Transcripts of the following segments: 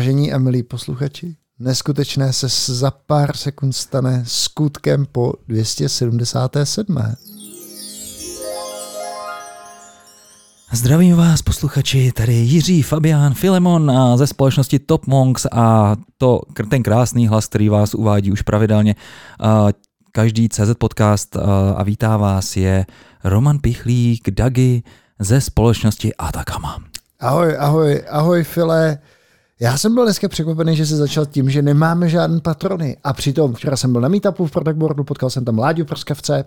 Vážení a milí posluchači, neskutečné se za pár sekund stane skutkem po 277. Zdravím vás, posluchači, tady Jiří Fabián Filemon ze společnosti Top Monks a to ten krásný hlas, který vás uvádí už pravidelně každý CZ podcast a vítá vás je Roman Pichlík, Dagi ze společnosti Atakama. Ahoj, ahoj, ahoj File. Já jsem byl dneska překvapený, že se začal tím, že nemáme žádné patrony. A přitom včera jsem byl na meetupu v Product Boardu, potkal jsem tam Láďu Prskavce,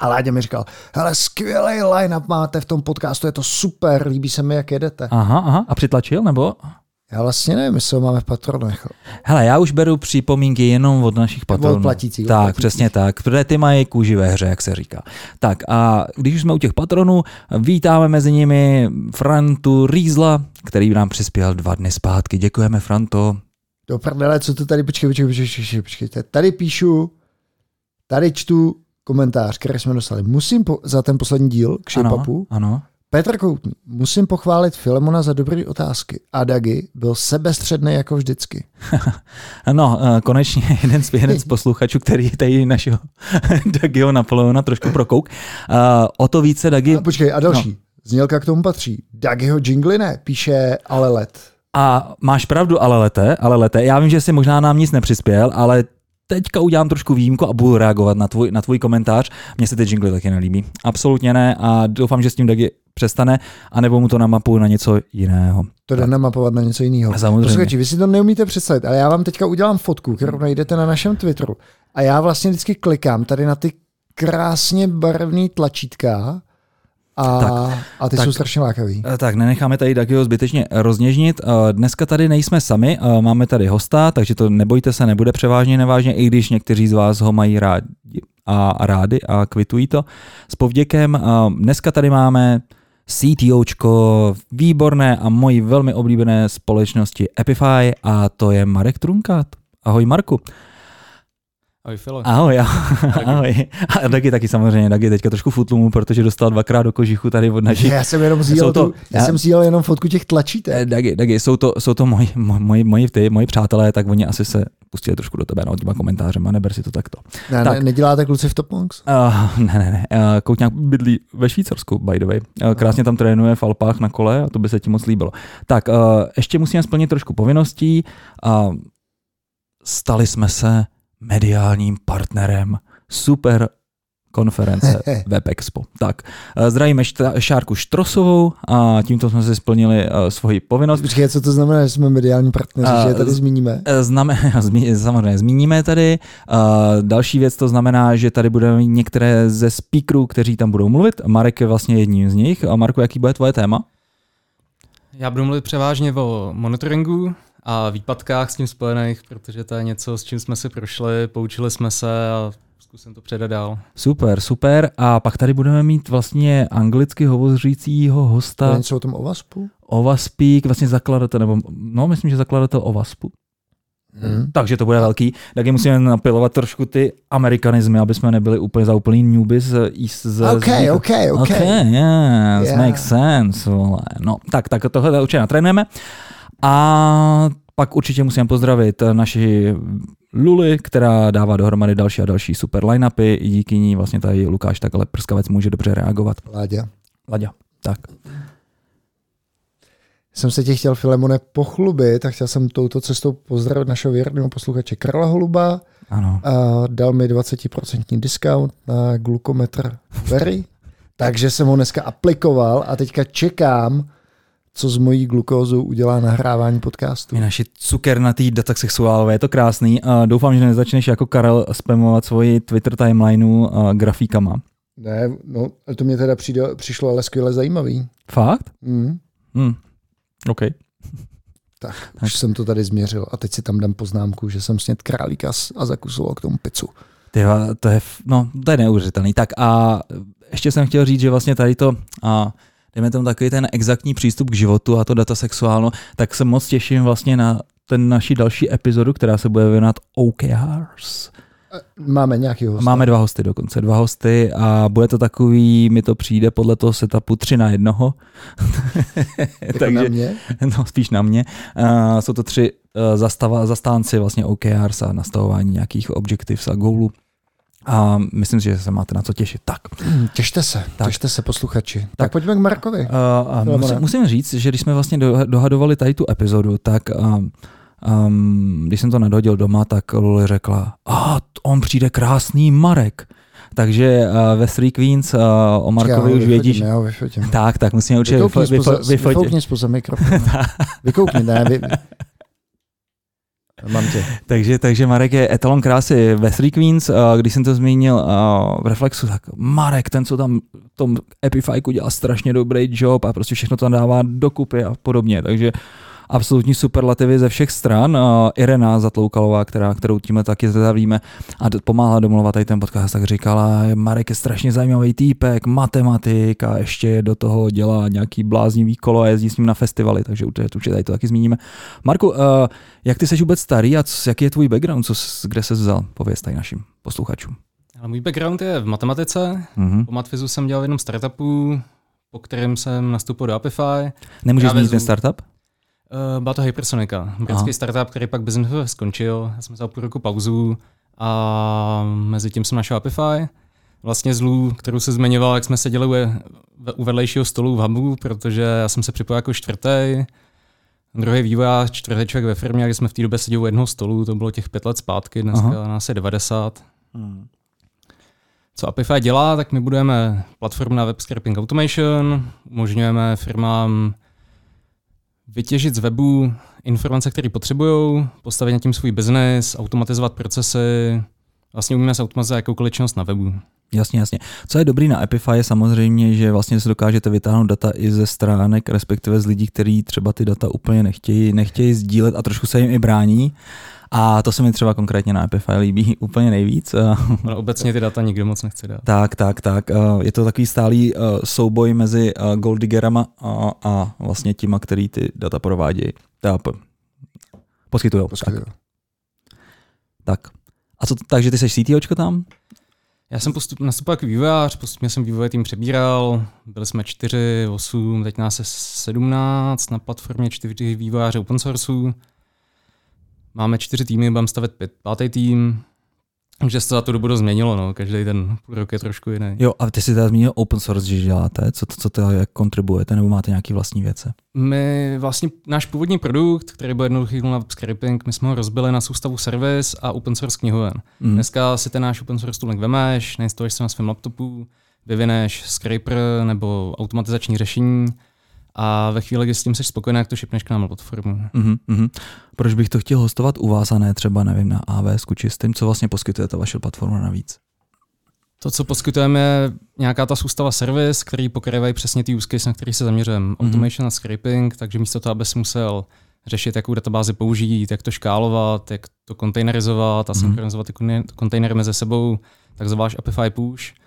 a Láďa mi říkal, hele, skvělý line-up máte v tom podcastu, je to super, líbí se mi, jak jedete. Aha, aha, a přitlačil, nebo? Já vlastně nevím, jestli ho máme v patronech. Hele, já už beru připomínky jenom od našich patronů. Od platících. Tak, od platících. přesně tak, protože ty mají kůži ve hře, jak se říká. Tak a když už jsme u těch patronů, vítáme mezi nimi Frantu Rýzla, který nám přispěl dva dny zpátky. Děkujeme, Franto. Do prdele, co to tady, počkej, počkej, počkej, počkej, počkej. Tady píšu, tady čtu komentář, který jsme dostali. Musím po, za ten poslední díl k Shape ano. Petr Koutní, musím pochválit Filemona za dobré otázky. A Dagi byl sebestředný jako vždycky. no, konečně jeden z, jeden z posluchačů, který tady našeho Dagiho Napoleona trošku prokouk. O to více Dagi... A počkej, a další. No. Znělka k tomu patří. Dagiho jingly ne, píše ale let. A máš pravdu, ale lete, ale lete. Já vím, že si možná nám nic nepřispěl, ale teďka udělám trošku výjimku a budu reagovat na tvůj, na tvůj komentář. Mně se ty jingly taky nelíbí. Absolutně ne a doufám, že s tím taky přestane, anebo mu to namapuju na něco jiného. To jde namapovat na něco jiného. Samozřejmě. Posluchači, vy si to neumíte představit, ale já vám teďka udělám fotku, kterou najdete na našem Twitteru. A já vlastně vždycky klikám tady na ty krásně barevný tlačítka, a, tak, a ty tak, jsou strašně lákavý. Tak, nenecháme tady Dagiho zbytečně rozněžnit. Dneska tady nejsme sami, máme tady hosta, takže to nebojte se, nebude převážně nevážně, i když někteří z vás ho mají rádi a rádi a kvitují to. S povděkem dneska tady máme CTOčko výborné a mojí velmi oblíbené společnosti Epify a to je Marek Trunkat. Ahoj Marku. Ahoj Filo. Ahoj, ahoj. A Dagi taky samozřejmě, Dagi teďka trošku futlumu, protože dostal dvakrát do kožichu tady od naší. Já jsem jenom zjel, to, tu, já, já jsem zjel jenom fotku těch tlačítek. Eh, Dagi, Dagi jsou to, jsou to moji, moji, moji, ty, moji přátelé, tak oni asi se pustili trošku do tebe no, těma komentářema, neber si to takto. Ne, tak. ne, neděláte kluci v Top Monks? Uh, ne, ne, ne. Uh, Koutňák bydlí ve Švýcarsku, by the way. Uh, krásně tam trénuje v Alpách na kole a to by se ti moc líbilo. Tak, uh, ještě musíme splnit trošku povinností. Uh, stali jsme se mediálním partnerem super konference WebExpo. Tak, zdravíme Šárku Štrosovou a tímto jsme si splnili uh, svoji povinnost. Počkej, co to znamená, že jsme mediální partneři, uh, že je tady zmíníme? Znamen, zmi, samozřejmě zmíníme tady. Uh, další věc to znamená, že tady budeme mít některé ze speakerů, kteří tam budou mluvit. Marek je vlastně jedním z nich. A Marku, jaký bude tvoje téma? Já budu mluvit převážně o monitoringu, a výpadkách s tím spojených, protože to je něco, s čím jsme si prošli, poučili jsme se a zkusím to předat dál. Super, super. A pak tady budeme mít vlastně anglicky hovořícího hosta. něco o tom OVASPu? OVASPík, vlastně zakladatel, nebo no, myslím, že zakladatel OVASPu. Hmm. Takže to bude velký. Taky musíme napilovat trošku ty amerikanizmy, aby jsme nebyli úplně za úplný newbies z, z, OK, z, OK, OK. OK, yes, yeah. makes sense. No, tak, tak tohle určitě natrénujeme. A pak určitě musím pozdravit naši Luli, která dává dohromady další a další super line-upy. Díky ní vlastně tady Lukáš takhle prskavec může dobře reagovat. Láďa. Láďa, tak. Jsem se tě chtěl, Filemone, pochlubit a chtěl jsem touto cestou pozdravit našeho věrného posluchače Karla Holuba. Ano. A dal mi 20% discount na glukometr Very. takže jsem ho dneska aplikoval a teďka čekám, co s mojí glukózou udělá nahrávání podcastu. My naši cukernatý datasexuálové, je to krásný. A doufám, že nezačneš jako Karel spamovat svoji Twitter timelineu grafikama. Ne, no, to mě teda přijde, přišlo ale skvěle zajímavý. Fakt? Mm. Mm. OK. Tak, tak, už jsem to tady změřil a teď si tam dám poznámku, že jsem sněd králíka a zakusoval k tomu pizzu. Tyva, to je, no, to je neuvěřitelný. Tak a ještě jsem chtěl říct, že vlastně tady to a dejme tomu takový ten exaktní přístup k životu a to data sexuálno, tak se moc těším vlastně na ten naší další epizodu, která se bude věnovat OKRs. Máme nějaký host. Máme dva hosty dokonce, dva hosty a bude to takový, mi to přijde podle toho setupu tři na jednoho. jako na mě? No, spíš na mě. Uh, jsou to tři uh, zastava, zastánci vlastně OKRs a nastavování nějakých objectives a goalů. A myslím si, že se máte na co těšit. Tak. Těšte se, tak. těšte se posluchači. Tak, tak pojďme k Markovi. Uh, musím, musím říct, že když jsme vlastně dohadovali tady tu epizodu, tak um, um, když jsem to nadhodil doma, tak Luli řekla, a on přijde krásný Marek. Takže uh, ve Three Queens uh, o Markovi už vědí. Já ho vyfotím. Tak, tak musíme určitě vyfotit. Vyfoukni spoza mikrofon. Vykoukni, ne, vy, Mám tě. takže, takže Marek je etalon krásy ve Three Queens. Když jsem to zmínil v Reflexu, tak Marek, ten, co tam v tom Epifyku dělá strašně dobrý job a prostě všechno to dává dokupy a podobně. Takže absolutní superlativy ze všech stran. Irena Zatloukalová, která, kterou tímhle taky zdravíme a pomáhá domluvat tady ten podcast, tak říkala, Marek je strašně zajímavý týpek, matematik a ještě do toho dělá nějaký bláznivý kolo a jezdí s ním na festivaly, takže určitě tady to taky zmíníme. Marku, jak ty jsi vůbec starý a co, jaký je tvůj background, co, kde se vzal? Pověz tady našim posluchačům. Ale můj background je v matematice. Mm-hmm. Po Matfizu jsem dělal v jednom startupu, po kterém jsem nastoupil do Apify. Nemůžeš zmínit ten startup? Uh, byla to Hypersonica, britský startup, který pak biznesově skončil. Já jsem vzal půl roku pauzu a mezi tím jsem našel Apify. Vlastně zlů, kterou se zmiňoval, jak jsme seděli u, u vedlejšího stolu v hubu, protože já jsem se připojil jako čtvrtý. Druhý vývojář, čtvrtý člověk ve firmě, když jsme v té době seděli u jednoho stolu, to bylo těch pět let zpátky, dneska Aha. nás je 90. Hmm. Co Apify dělá, tak my budujeme platformu na web scraping automation, umožňujeme firmám vytěžit z webu informace, které potřebují, postavit na tím svůj biznes, automatizovat procesy, vlastně umíme se automatizovat jakoukoliv činnost na webu. Jasně, jasně. Co je dobrý na Epify je samozřejmě, že vlastně se dokážete vytáhnout data i ze stránek, respektive z lidí, kteří třeba ty data úplně nechtějí, nechtějí sdílet a trošku se jim i brání. A to se mi třeba konkrétně na Epify líbí úplně nejvíc. Ale obecně ty data nikdo moc nechce dát. Tak, tak, tak. Je to takový stálý souboj mezi Goldiggerama a, a vlastně těma, který ty data provádějí. Poskytují. Tak. tak. A co, takže ty jsi CTOčko tam? Já jsem postup, nastupoval jako vývojář, postupně jsem vývoj tým přebíral, byli jsme 4, 8, teď nás je 17 na platformě 4 vývojáře open sourceu. Máme čtyři týmy, budeme stavět pět, pátý tým, že se za tu dobu změnilo, no. každý ten půl rok je trošku jiný. Jo, a ty si teda zmínil open source, že děláte, co, co to jak kontribuujete, nebo máte nějaký vlastní věci? My vlastně, náš původní produkt, který byl jednoduchý na scraping, my jsme ho rozbili na soustavu service a open source knihoven. Mm. Dneska si ten náš open source tooling vemeš, nainstaluješ si na svém laptopu, vyvineš scraper nebo automatizační řešení, a ve chvíli, kdy s tím jsi spokojený, jak to šipneš k nám na platformu. Mm-hmm. Proč bych to chtěl hostovat u vás a ne třeba, nevím, na AWS či s tím, co vlastně poskytuje ta vaše platforma navíc? To, co poskytujeme, je nějaká ta soustava service, který pokrývají přesně ty use case, na který se zaměřujeme. Mm-hmm. Automation a scraping, takže místo toho, abys musel řešit, jakou databázi použít, jak to škálovat, jak to kontejnerizovat a mm-hmm. synchronizovat ty kontejnery mezi sebou, tak zavoláš Apify Push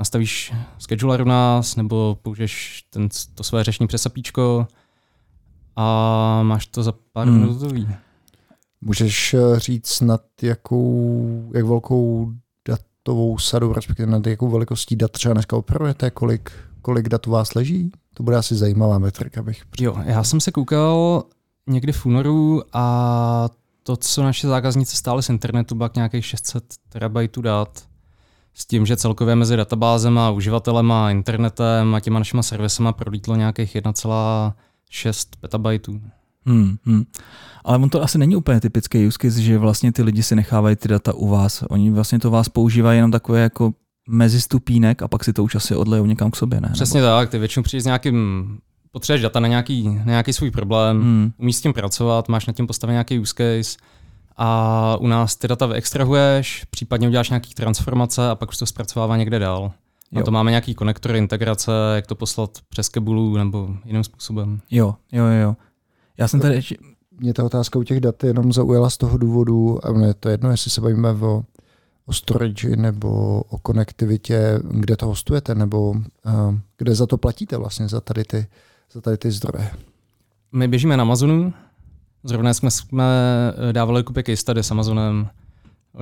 nastavíš scheduler u nás, nebo použiješ ten, to své řešení přes apíčko a máš to za pár hmm. minut hotový. Můžeš eh, říct snad, jakou, jak velkou datovou sadu, respektive nad jakou velikostí dat třeba dneska operujete, kolik, kolik dat u vás leží? To bude asi zajímavá metrika. Bych... Jo, já jsem se koukal někdy v únoru a to, co naše zákazníci stály z internetu, bylo nějakých 600 terabajtů dat s tím, že celkově mezi databázema, uživatelema, internetem a těma našima servisama prolítlo nějakých 1,6 petabajtů. Hmm, hmm. Ale on to asi není úplně typický use case, že vlastně ty lidi si nechávají ty data u vás. Oni vlastně to vás používají jenom takové jako mezistupínek a pak si to už asi odlejou někam k sobě, ne? Přesně Nebo... tak, ty většinou přijdeš s nějakým, potřebuješ data na nějaký, na nějaký svůj problém, hmm. umíš s tím pracovat, máš na tím postavený nějaký use case, a u nás ty data vyextrahuješ, případně uděláš nějaký transformace a pak už to zpracovává někde dál. Na to máme nějaký konektory, integrace, jak to poslat přes kebulu nebo jiným způsobem. Jo, jo, jo. Já jsem tady ještě... Mě ta otázka u těch dat jenom zaujala z toho důvodu, a je to jedno, jestli se bavíme o, o storage nebo o konektivitě, kde to hostujete, nebo uh, kde za to platíte vlastně, za tady ty, za tady ty zdroje. My běžíme na Amazonu, Zrovna jsme, jsme eh, dávali kupy case study s Amazonem,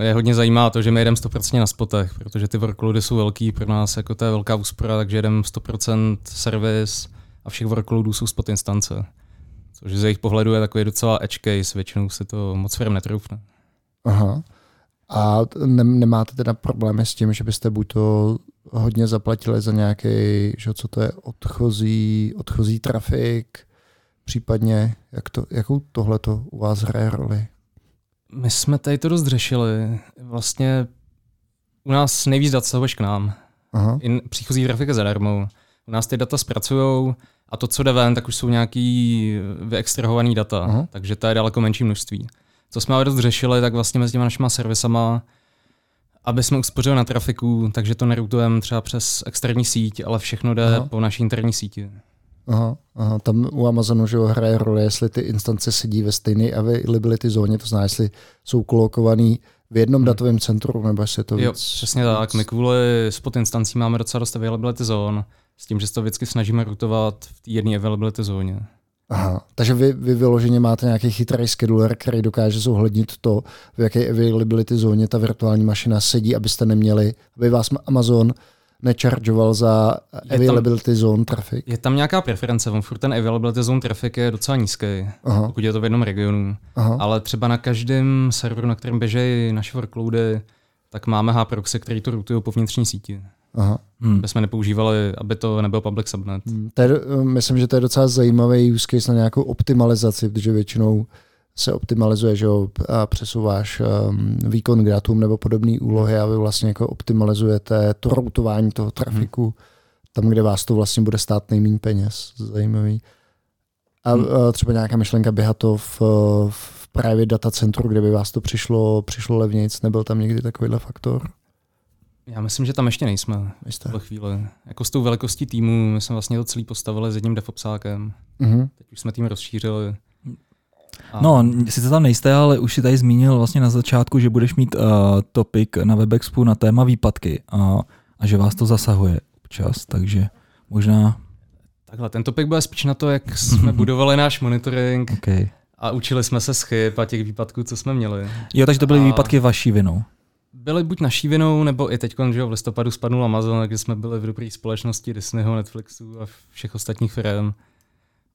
Je hodně zajímá to, že my jedeme 100% na spotech, protože ty workloady jsou velký, pro nás jako to je velká úspora, takže jedeme 100% servis a všech workloadů jsou spot instance. Což z jejich pohledu je takový docela edge case, většinou si to moc firm netroufne. Aha. A ne, nemáte teda problémy s tím, že byste buď to hodně zaplatili za nějaký, že co to je, odchozí, odchozí trafik, případně jak to, jakou tohle to u vás hraje roli? My jsme tady to dost řešili. Vlastně u nás nejvíc dat se k nám. Aha. In, příchozí trafik je zadarmo. U nás ty data zpracují a to, co jde ven, tak už jsou nějaký vyextrahovaný data, Aha. takže to je daleko menší množství. Co jsme ale dost řešili, tak vlastně mezi těma našima servisama, aby jsme uspořili na trafiku, takže to nerutujeme třeba přes externí síť, ale všechno jde Aha. po naší interní síti. Aha, aha, tam u Amazonu že hraje roli, jestli ty instance sedí ve stejné availability zóně, to znamená, jestli jsou kolokovaný v jednom hmm. datovém centru, nebo jestli je to víc... Jo, přesně tak. My kvůli spot instancí máme docela dost availability zón, s tím, že se to vždycky snažíme rutovat v té jedné availability zóně. Aha, takže vy, vy vyloženě máte nějaký chytrý scheduler, který dokáže zohlednit to, v jaké availability zóně ta virtuální mašina sedí, abyste neměli, aby vás Amazon nečaržoval za availability tam, zone traffic. Je tam nějaká preference, on furt ten availability zone traffic je docela nízký, Aha. pokud je to v jednom regionu. Aha. Ale třeba na každém serveru, na kterém běžejí naše workloady, tak máme H-proxy, který to rutují po vnitřní síti. Aha. Hmm. jsme nepoužívali, aby to nebyl public subnet. Hmm. To je, myslím, že to je docela zajímavý use case na nějakou optimalizaci, protože většinou se optimalizuje, že jo, a přesouváš um, výkon k datům nebo podobné úlohy a vy vlastně jako optimalizujete to routování toho trafiku hmm. tam, kde vás to vlastně bude stát nejméně peněz. Zajímavý. A hmm. třeba nějaká myšlenka běhat to v, v právě datacentru, kde by vás to přišlo, přišlo levnějc, nebyl tam někdy takovýhle faktor? Já myslím, že tam ještě nejsme Jste. v chvíli. Jako s tou velikostí týmu, my jsme vlastně to celý postavili s jedním devopsákem. Mm-hmm. Teď už jsme tým rozšířili. A... No, sice tam nejste, ale už si tady zmínil vlastně na začátku, že budeš mít uh, topik na Webexpu na téma výpadky a, a že vás to zasahuje občas, takže možná... Takhle, ten topik bude spíš na to, jak jsme budovali náš monitoring okay. a učili jsme se z chyb a těch výpadků, co jsme měli. Jo, takže to byly a... výpadky vaší vinou byly buď naší vinou, nebo i teď, že v listopadu spadnul Amazon, kde jsme byli v dobré společnosti Disneyho, Netflixu a všech ostatních firm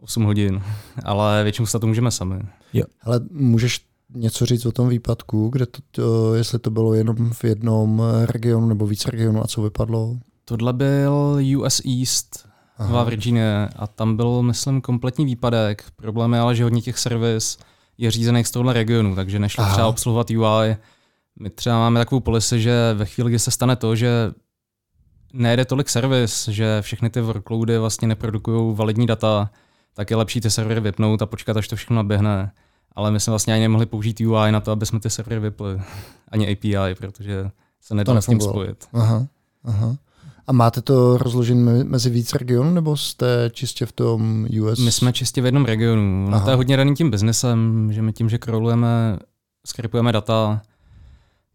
8 hodin. Ale většinou se to můžeme sami. Jo. Ale můžeš něco říct o tom výpadku, kde to, to, jestli to bylo jenom v jednom regionu nebo víc regionů a co vypadlo? Tohle byl US East, Nová Virginie a tam byl, myslím, kompletní výpadek. Problém je ale, že hodně těch servis je řízených z tohle regionu, takže nešlo Aha. třeba obsluhovat UI my třeba máme takovou policy, že ve chvíli, kdy se stane to, že nejde tolik servis, že všechny ty workloady vlastně neprodukují validní data, tak je lepší ty servery vypnout a počkat, až to všechno naběhne. Ale my jsme vlastně ani nemohli použít UI na to, aby jsme ty servery vypli. Ani API, protože se nedalo s tím spojit. Aha, aha. A máte to rozložené mezi víc regionů, nebo jste čistě v tom US? My jsme čistě v jednom regionu. No to je hodně daný tím biznesem, že my tím, že krolujeme, skripujeme data,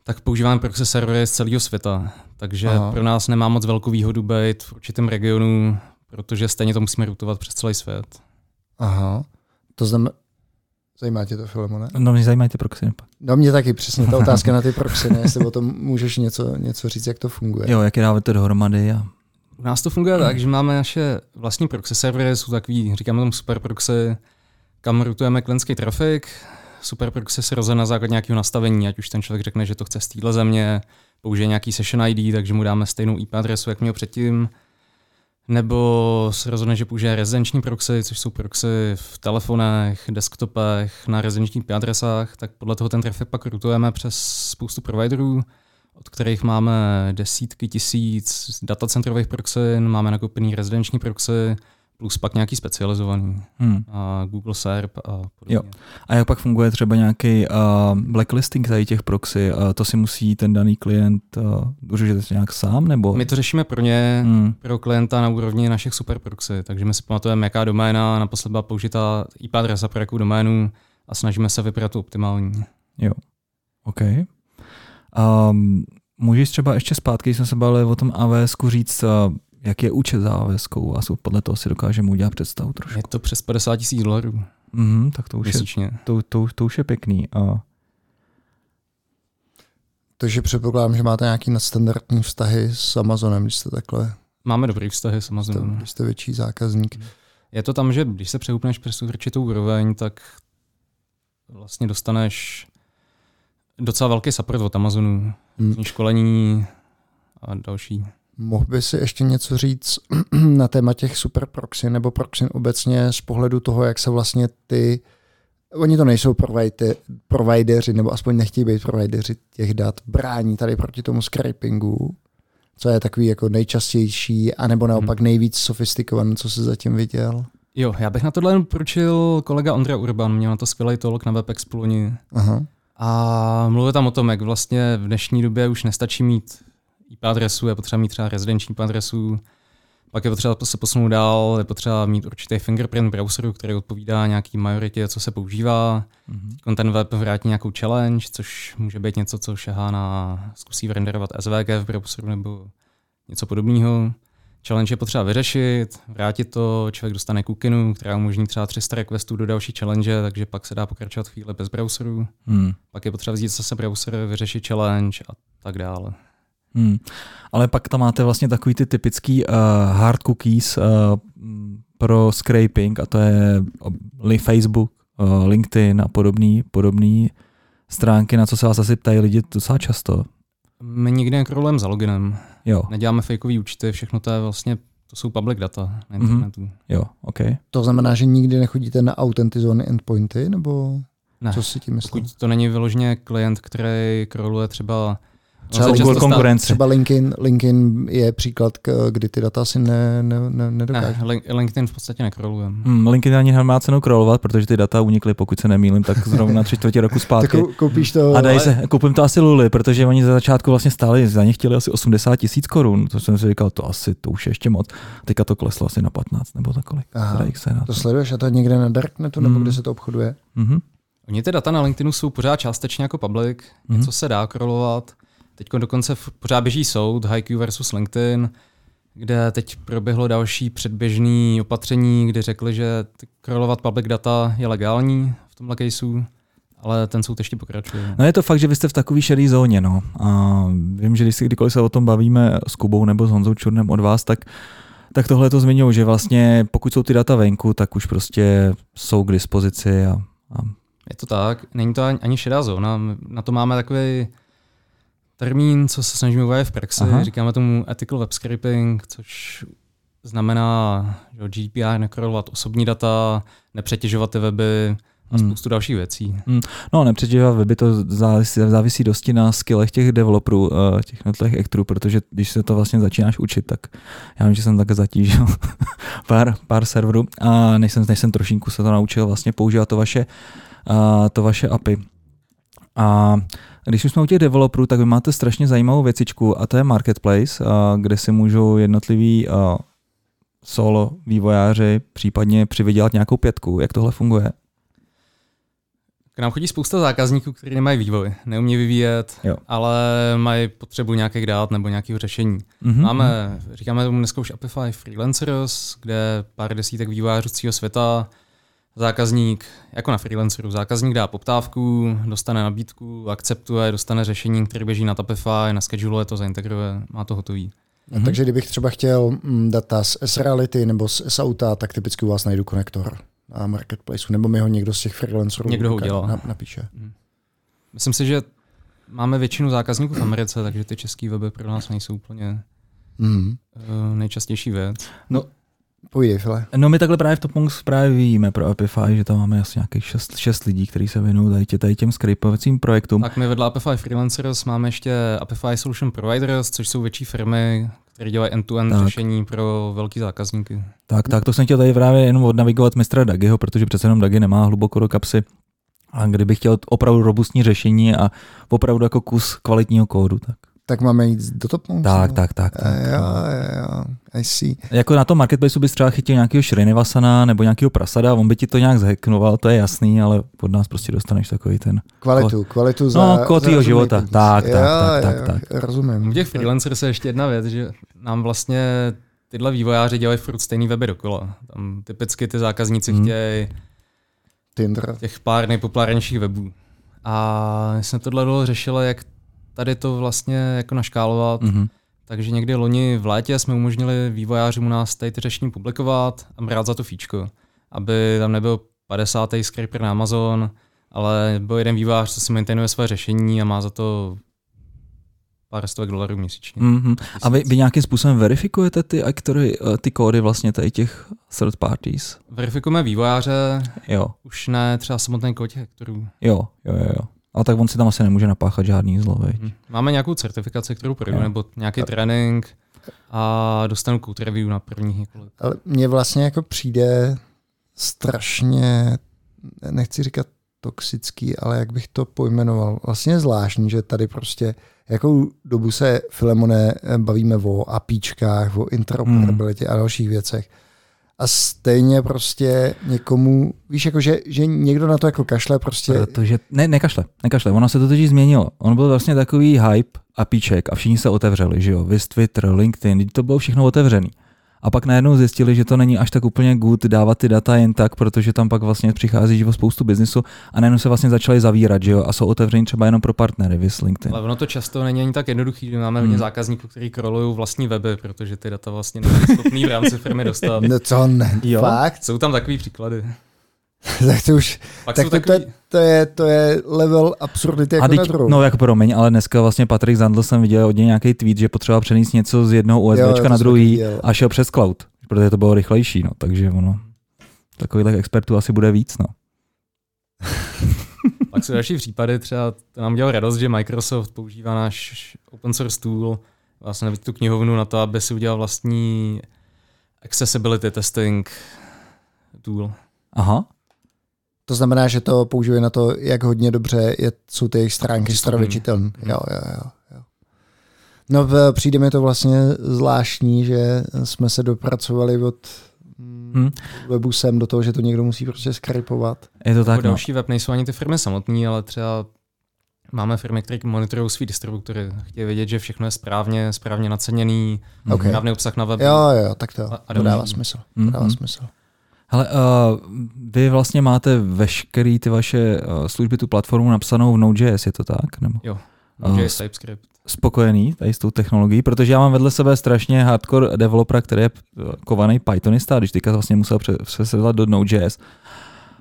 tak používáme proxy servery z celého světa. Takže Aha. pro nás nemá moc velkou výhodu být v určitém regionu, protože stejně to musíme routovat přes celý svět. Aha. To znamená, Zajímá tě to, Filemone? No mě zajímají ty proxy. No mě taky přesně, ta otázka na ty proxy, ne? jestli o tom můžeš něco, něco říct, jak to funguje. Jo, jak je dáváte dohromady. A... U nás to funguje tak, že máme naše vlastní proxy servery, jsou takový, říkáme tomu super proxy, kam routujeme klientský trafik, super proxy se rozhodne na základě nějakého nastavení, ať už ten člověk řekne, že to chce z téhle země, použije nějaký session ID, takže mu dáme stejnou IP adresu, jak měl předtím, nebo se rozhodne, že použije rezidenční proxy, což jsou proxy v telefonech, desktopech, na rezidenčních adresách, tak podle toho ten trafik pak rutujeme přes spoustu providerů, od kterých máme desítky tisíc datacentrových proxy, máme nakoupený rezidenční proxy, plus pak nějaký specializovaný. Hmm. A Google SERP a podobně. Jo. A jak pak funguje třeba nějaký uh, blacklisting tady těch proxy? Uh, to si musí ten daný klient uh, uřešit nějak sám? nebo? My to řešíme pro ně, hmm. pro klienta na úrovni našich super proxy. Takže my si pamatujeme, jaká doména naposled byla použitá IP adresa pro jakou doménu a snažíme se vybrat tu optimální. Jo. OK. Um, můžeš třeba ještě zpátky, když jsme se bavili o tom AWS říct, uh, jak je účet za AWS a podle toho si dokážeme udělat představu trošku. Je to přes 50 tisíc dolarů. Mm, tak to už, je, to, to, to už je pěkný. A... Takže předpokládám, že máte nějaký nadstandardní vztahy s Amazonem, když jste takhle, Máme dobrý vztahy s jste, Amazonem. když jste větší zákazník. Je to tam, že když se přeupneš přes určitou úroveň, tak vlastně dostaneš docela velký support od Amazonu. Hmm. Školení a další. Mohl by si ještě něco říct na téma těch super proxy nebo proxy obecně z pohledu toho, jak se vlastně ty, oni to nejsou provider, provideři, nebo aspoň nechtějí být provideři těch dat, brání tady proti tomu scrapingu, co je takový jako nejčastější, anebo naopak nejvíc sofistikovaný, co se zatím viděl. Jo, já bych na tohle jen poručil kolega Ondra Urban, měl na to skvělý talk na WebExplu loni. Aha. A mluvil tam o tom, jak vlastně v dnešní době už nestačí mít IP adresu, je potřeba mít třeba rezidenční IP adresu, pak je potřeba se posunout dál, je potřeba mít určitý fingerprint browseru, který odpovídá nějaký majoritě, co se používá. Mm-hmm. Ten web vrátí nějakou challenge, což může být něco, co šahá na zkusí renderovat SVG v browseru nebo něco podobného. Challenge je potřeba vyřešit, vrátit to, člověk dostane kukinu, která umožní třeba 300 requestů do další challenge, takže pak se dá pokračovat chvíli bez browseru. Hmm. Pak je potřeba vzít zase browser, vyřešit challenge a tak dále. Hmm. Ale pak tam máte vlastně takový ty typický uh, hard cookies uh, pro scraping a to je Facebook, uh, LinkedIn a podobný, podobný stránky, na co se vás asi ptají lidi docela často. My nikdy nekrolujeme za loginem, Jo, neděláme fakeové účty, všechno to je vlastně, to jsou public data na internetu. Mm-hmm. jo, OK. To znamená, že nikdy nechodíte na autentizované endpointy, nebo Ne, co si tím myslíte? pokud to není vyloženě klient, který kroluje třeba Třeba Google konkurence. Třeba LinkedIn, LinkedIn je příklad, kdy ty data si ne, ne, ne, nedokáže. Ne, Link- LinkedIn v podstatě nekrolujeme. Hmm, LinkedIn ani nemá cenu krolovat, protože ty data unikly, pokud se nemýlím, tak zrovna tři čtvrtě roku Tak zpátky. kou- koupíš to, A dají ale- se, koupím to asi Luli, protože oni za začátku vlastně stáli, za ně chtěli asi 80 tisíc korun, to jsem si říkal, to asi, to už je ještě moc. Teďka to kleslo asi na 15 nebo za kolik. Aha, se na to to. sleduješ a to někde na Darknetu, nebo Mm. kde se to obchoduje? Mhm. Oni ty data na LinkedInu jsou pořád částečně jako public, Mhm. něco se dá krolovat. Teď dokonce pořád běží soud HiQ versus LinkedIn, kde teď proběhlo další předběžné opatření, kde řekli, že krolovat public data je legální v tomhle caseu, ale ten soud ještě pokračuje. No je to fakt, že vy jste v takové šedé zóně, no. A vím, že když si kdykoliv se o tom bavíme s Kubou nebo s Honzou Čurnem od vás, tak tak tohle to zmiňují, že vlastně pokud jsou ty data venku, tak už prostě jsou k dispozici a, a Je to tak, není to ani, ani šedá zóna, na to máme takový termín, co se snažíme uvádět v praxi, Aha. Říkáme tomu ethical web scraping, což znamená že GDPR nekrolovat osobní data, nepřetěžovat ty weby a Hmm. spoustu dalších věcí. No, nepřetěžovat weby to závisí, závisí dosti na skillech těch developerů, eh, těch jednotlivých actorů, protože když se to vlastně začínáš učit, tak já vím, že jsem také zatížil pár, pár serverů a než jsem, než jsem trošinku se to naučil vlastně používat to vaše, uh, to vaše API. A když už jsme u těch developerů, tak vy máte strašně zajímavou věcičku a to je Marketplace, kde si můžou jednotliví solo vývojáři případně přivydělat nějakou pětku. Jak tohle funguje? K nám chodí spousta zákazníků, kteří nemají vývoj, neumí vyvíjet, Jo. ale mají potřebu nějakých dát nebo nějakého řešení. Mhm. Máme, říkáme tomu dneska už Apify Freelancers, kde pár desítek vývojářů z celého světa, zákazník, jako na freelanceru, zákazník dá poptávku, dostane nabídku, akceptuje, dostane řešení, který běží na Tapify, nascheduluje to, zaintegruje, má to hotový. Mm-hmm. Takže kdybych třeba chtěl mm, data z S-Reality nebo z S-Auta, tak typicky u vás najdu konektor na Marketplaceu, nebo mi ho někdo z těch freelancerů Někdo ho udělá. Na, napíše. Myslím si, že máme většinu zákazníků v Americe, takže ty české weby pro nás nejsou úplně Mm. nejčastější věc. Povídej, File. No my takhle právě v Topongs právě víme pro Apify, že tam máme asi nějakých šest, šest lidí, kteří se věnují tady, tě- tady těm scrapovacím projektům. Tak my vedle Apify Freelancers máme ještě Apify Solution Providers, což jsou větší firmy, které dělají end-to-end Tak. řešení pro velký zákazníky. Tak, tak, to jsem chtěl tady právě jenom odnavigovat mistra Dagiho, protože přece jenom Dagi nemá hluboko do kapsy. A kdybych chtěl opravdu robustní řešení a opravdu jako kus kvalitního kódu, tak. Tak máme jít do topu? Tak, tak, tak. tak Eh, Jo, no. jo, jo. I see. Jako na tom marketplaceu bys třeba chytil nějakého Srinivasana nebo nějakého prasada, on by ti to nějak zheknoval, to je jasný, ale od nás prostě dostaneš takový ten. Kvalitu, kvalitu za... No, za tvýho rozumný života. peníz. Tak, Jo, tak, tak, jo, tak, Rozumím. U těch freelancers je ještě jedna věc, že nám vlastně tyhle vývojáři dělají furt stejný weby dokola. Tam typicky ty zákazníci Hmm. hmm. chtějí Tinder. těch pár nejpopulárnějších webů. A my jsme tohle dlouho řešili, jak tady to vlastně jako naškálovat. Mhm. Takže někdy loni v létě jsme umožnili vývojářům u nás tady ty řešení publikovat a brát za to fíčko, aby tam nebyl 50. scraper na Amazon, ale byl jeden vývojář, co si maintainuje své řešení a má za to pár stovek dolarů měsíčně. Mhm. A vy, vy nějakým způsobem verifikujete ty aktory, eh, ty kódy vlastně tady těch third parties? Verifikujeme vývojáře, Jo, už ne třeba samotný kód těch hektorů. jo, jo, jo. jo. Ale tak on si tam asi nemůže napáchat žádný zlo, veď? Hm. Máme nějakou certifikaci, kterou projdu, nebo nějaký trénink a dostanu code review na prvních několik. Ale mně vlastně jako přijde strašně, nechci říkat toxický, ale jak bych to pojmenoval, vlastně zvláštní, že tady prostě jakou dobu se Filemone bavíme o APIčkách, o interoperabilitě a dalších věcech. A stejně prostě někomu, víš, jako že, že někdo na to jako kašle prostě, Protože, ne, nekašle, nekašle, ono se to totiž změnilo. On byl vlastně takový hype a píček a všichni se otevřeli, že jo, Vys, Twitter, LinkedIn, to bylo všechno otevřený. A pak najednou zjistili, že to není až tak úplně good dávat ty data jen tak, protože tam pak vlastně přichází živo spoustu biznisu a najednou se vlastně začali zavírat, že jo, a jsou otevření třeba jenom pro partnery, Vys, LinkedIn. Ale ono to často není ani tak jednoduchý, že máme Hmm. hodně zákazníků, kteří krolují vlastní weby, protože ty data vlastně nejsou schopný v rámci firmy dostat. no co ne, Jo. fakt, Jsou tam takový příklady. tak to už, Pak tak to, to, takový, to, je, to je level absurdity jako a na teď, no jako promiň, ale dneska vlastně Patrik Zandl jsem viděl od něj nějaký tweet, že potřeboval přenést něco z jednoho Jo, jo, USBčka to na druhý a šel přes cloud, protože to bylo rychlejší, no, takže ono, takových expertů asi bude víc, no. pak jsou další případy, třeba to nám dělal radost, že Microsoft používá náš open source tool, vlastně tu knihovnu na to, aby si udělal vlastní accessibility testing tool. Aha, To znamená, že to použije na to, jak hodně dobře je, jsou ty jejich stránky Přístupný. strojově čitelné. Jo, jo, jo, jo. No v, přijde mi to vlastně zvláštní, že jsme se dopracovali od Hm. hmm. webu sem do toho, že to někdo musí prostě skripovat. je to Tak, no. další web nejsou ani ty firmy samotné, ale třeba máme firmy, které monitorují svý distributory. Chtějí vědět, že všechno je správně, správně naceněný, Ok. správný obsah na webu. Jo, jo, tak to, A- a to dává smysl. To dává Mhm. smysl. Hele, uh, vy vlastně máte veškerý ty vaše uh, služby, tu platformu napsanou v Node.js, je to tak? Nebo Jo, A- Node.js TypeScript. spokojený tady s tou technologií, protože já mám vedle sebe strašně hardcore developera, který je uh, kovaný Pythonista, a když teďka vlastně musel pře- přesedlat do Node.js,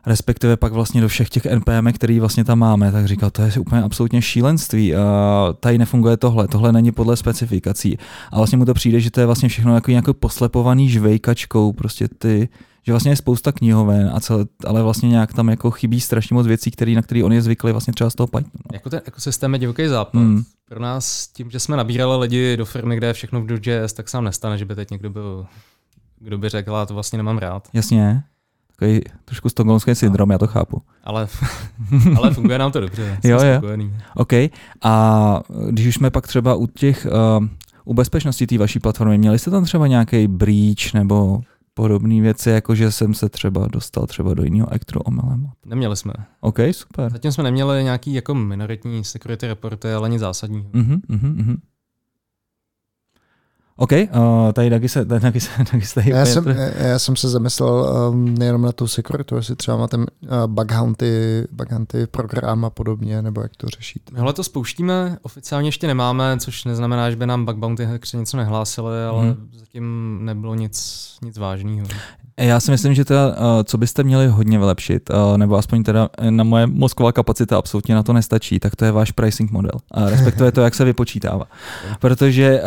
respektive pak vlastně do všech těch NPM, který vlastně tam máme, tak říkal, to je úplně absolutně šílenství. A tady nefunguje tohle, tohle není podle specifikací. A vlastně mu to přijde, že to je vlastně všechno jako nějakou poslepovaný žvejkačkou, prostě ty, že vlastně je spousta knihoven, a celé, ale vlastně nějak tam jako chybí strašně moc věcí, který, na které on je zvyklý vlastně třeba z toho Pythonu. Jako ten ekosystém je divoký západ. Hmm. Pro nás tím, že jsme nabírali lidi do firmy, kde je všechno v Node.js, tak se nám nestane, že by teď někdo byl, kdo by řekl, "Já to vlastně nemám rád. Jasně, takový trošku stokholmský syndrom, já to chápu. Ale, ale funguje nám to dobře. Jo, jo. spokojený. OK. A když už jsme pak třeba u těch, uh, u bezpečnosti té vaší platformy, měli jste tam třeba nějaký breach nebo podobné věci, jako že jsem se třeba dostal třeba do jiného actoru omylem? Neměli jsme. OK, super. Zatím jsme neměli nějaký jako minoritní security reporty, ale nic zásadního. Mhm, mhm, mhm. OK, uh, tady taky se, tady taky se, taky se tady Já jsem, já jsem se zamyslel um, nejenom na tu security, jestli třeba máte uh, bug hunty, bug hunty program a podobně, nebo jak to řešit. My to spouštíme, oficiálně ještě nemáme, což neznamená, že by nám bug bounty hackři něco nehlásili, ale Mhm. zatím nebylo nic, nic vážného. Já si myslím, že teda, uh, co byste měli hodně vylepšit, uh, nebo aspoň teda eh, na moje mozková kapacita absolutně na to nestačí, tak to je váš pricing model. Respektive to, jak se vypočítává. Protože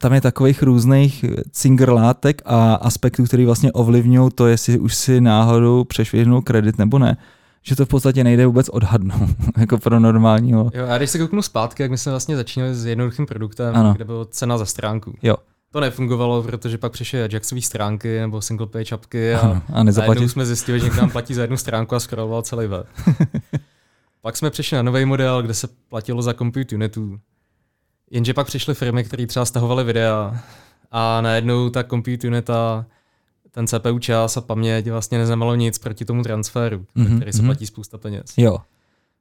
tam je takových různých cingerlátek a aspektů, které vlastně ovlivňují to, jestli už si náhodou přešvihnul kredit nebo ne. Že to v podstatě nejde vůbec odhadnout, jako pro normálního. Jo, a když se kouknu zpátky, jak my jsme vlastně začínali s jednoduchým produktem, Ano. kde byla cena za stránku. Jo. To nefungovalo, protože pak přišly Ajaxové stránky nebo single page apky a Ano, a najednou jsme zjistili, že někdo nám platí za jednu stránku a scrolloval celý web. pak jsme přišli na nový model, kde se platilo za compute unitů. Jenže pak přišly firmy, které třeba stahovaly videa a najednou ta compute unita, ten CPU čas a paměť vlastně neznamenalo nic proti tomu transferu, Mhm, který se mhm. platí spousta peněz. Jo,